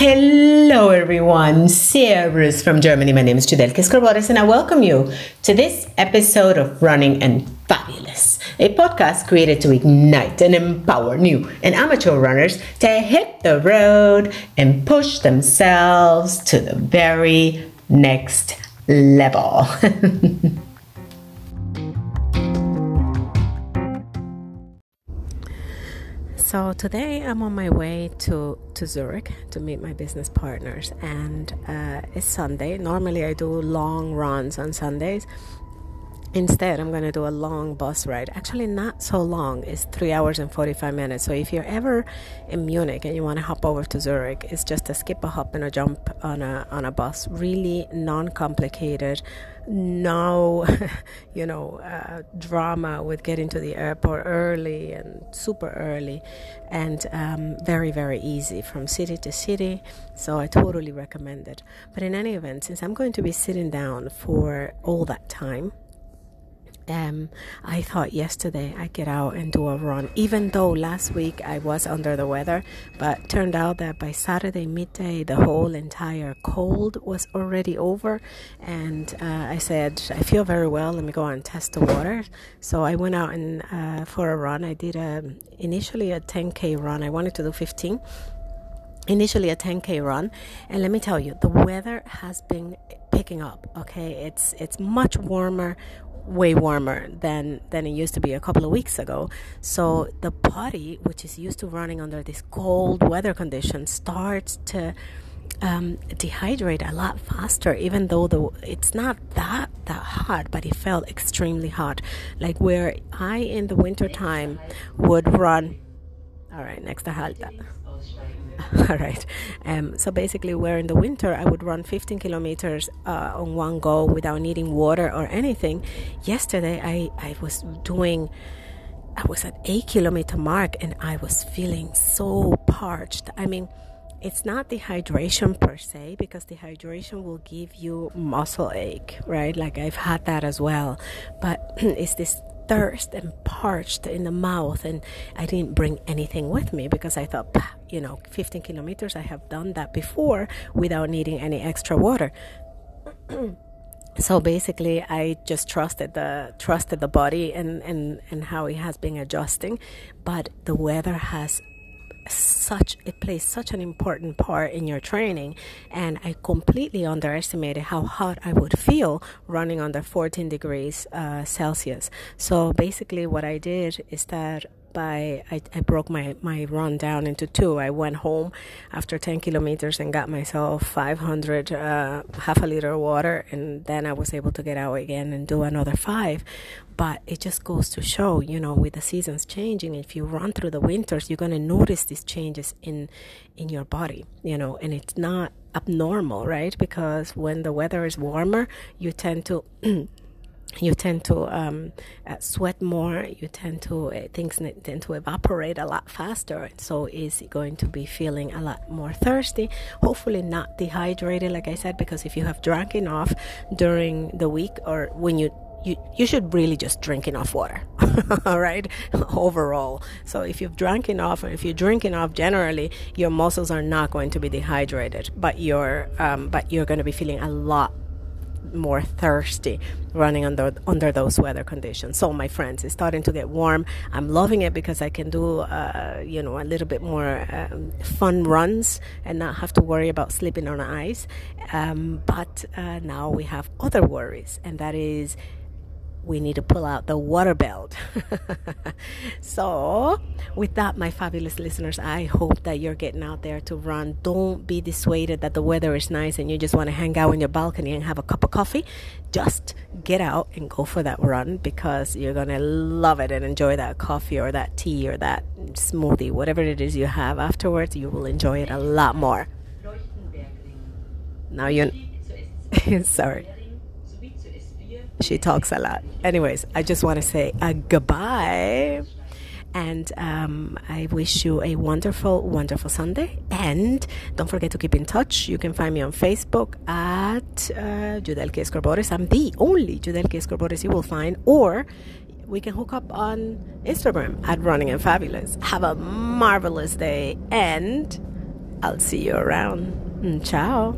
Hello, everyone. Servus from Germany. My name is Judelke Scorboris, and I welcome you to this episode of Running and Fabulous, a podcast created to ignite and empower new and amateur runners to hit the road and push themselves to the very next level. So today I'm on my way to, to Zurich to meet my business partners, and uh, it's Sunday. Normally I do long runs on Sundays. Instead, I'm going to do a long bus ride. Actually, not so long. It's three hours and 45 minutes. So, if you're ever in Munich and you want to hop over to Zurich, it's just a skip, a hop, and a jump on a on a bus. Really non-complicated no, you know, uh, drama with getting to the airport early and super early, and um, very, very easy from city to city. So I totally recommend it. But in any event, since I'm going to be sitting down for all that time, um, I thought yesterday I'd get out and do a run, even though last week I was under the weather. But turned out that by Saturday midday, the whole entire cold was already over. And uh, I said, I feel very well. Let me go and test the water. So I went out and uh, for a run. I did a, initially a 10k run. I wanted to do 15 initially a 10k run and let me tell you the weather has been picking up okay it's it's much warmer way warmer than than it used to be a couple of weeks ago. So the body, which is used to running under these cold weather conditions, starts to um, dehydrate a lot faster. Even though the it's not that that hot, but it felt extremely hot. Like where I in the winter time would run. All right, next to Halta. all right. Um, so basically, where in the winter I would run 15 kilometers uh, on one go without needing water or anything. Yesterday, I, I was doing, I was at 8 kilometer mark and I was feeling so parched. I mean, it's not dehydration per se because dehydration will give you muscle ache, right? Like I've had that as well. But it's this thirst and parched in the mouth and I didn't bring anything with me because I thought you know 15 kilometers I have done that before without needing any extra water. So basically I just trusted the trusted the body and and and how it has been adjusting. But the weather has such it plays such an important part in your training. And i completely underestimated how hot i would feel running under 14 degrees uh, celsius. So basically what i did is that by I, I broke my, my run down into two. I went home after 10 kilometers and got myself 500 uh, half a liter of water, and then I was able to get out again and do another five. But it just goes to show, you know, with the seasons changing, if you run through the winters, you're gonna notice these changes in in your body, you know, and it's not abnormal, right? Because when the weather is warmer, you tend to you tend to um, uh, sweat more. You tend to uh, things tend to evaporate a lot faster. So is going to be feeling a lot more thirsty. Hopefully not dehydrated, like I said, because if you have drank enough during the week or when you you, you should really just drink enough water all right overall so if you've drank enough or if you drink enough generally your muscles are not going to be dehydrated but you're um, but you're going to be feeling a lot more thirsty running under under those weather conditions. So my friends, it's starting to get warm. I'm loving it because I can do uh, you know a little bit more um, fun runs and not have to worry about slipping on ice. Um, but uh, now we have other worries, and that is we need to pull out the water belt. so, with that, my fabulous listeners, I hope that you're getting out there to run. Don't be dissuaded that the weather is nice and you just want to hang out on your balcony and have a cup of coffee. Just get out and go for that run because you're going to love it and enjoy that coffee or that tea or that smoothie, whatever it is you have afterwards. You will enjoy it a lot more. Now, you're. Sorry. She talks a lot. Anyways, I just want to say a goodbye. And um, I wish you a wonderful, wonderful Sunday. And don't forget to keep in touch. You can find me on Facebook at uh, Escorboris. I'm the only Judelke Escorboris you will find. Or we can hook up on Instagram at Running and Fabulous. Have a marvelous day and I'll see you around. Mm, ciao.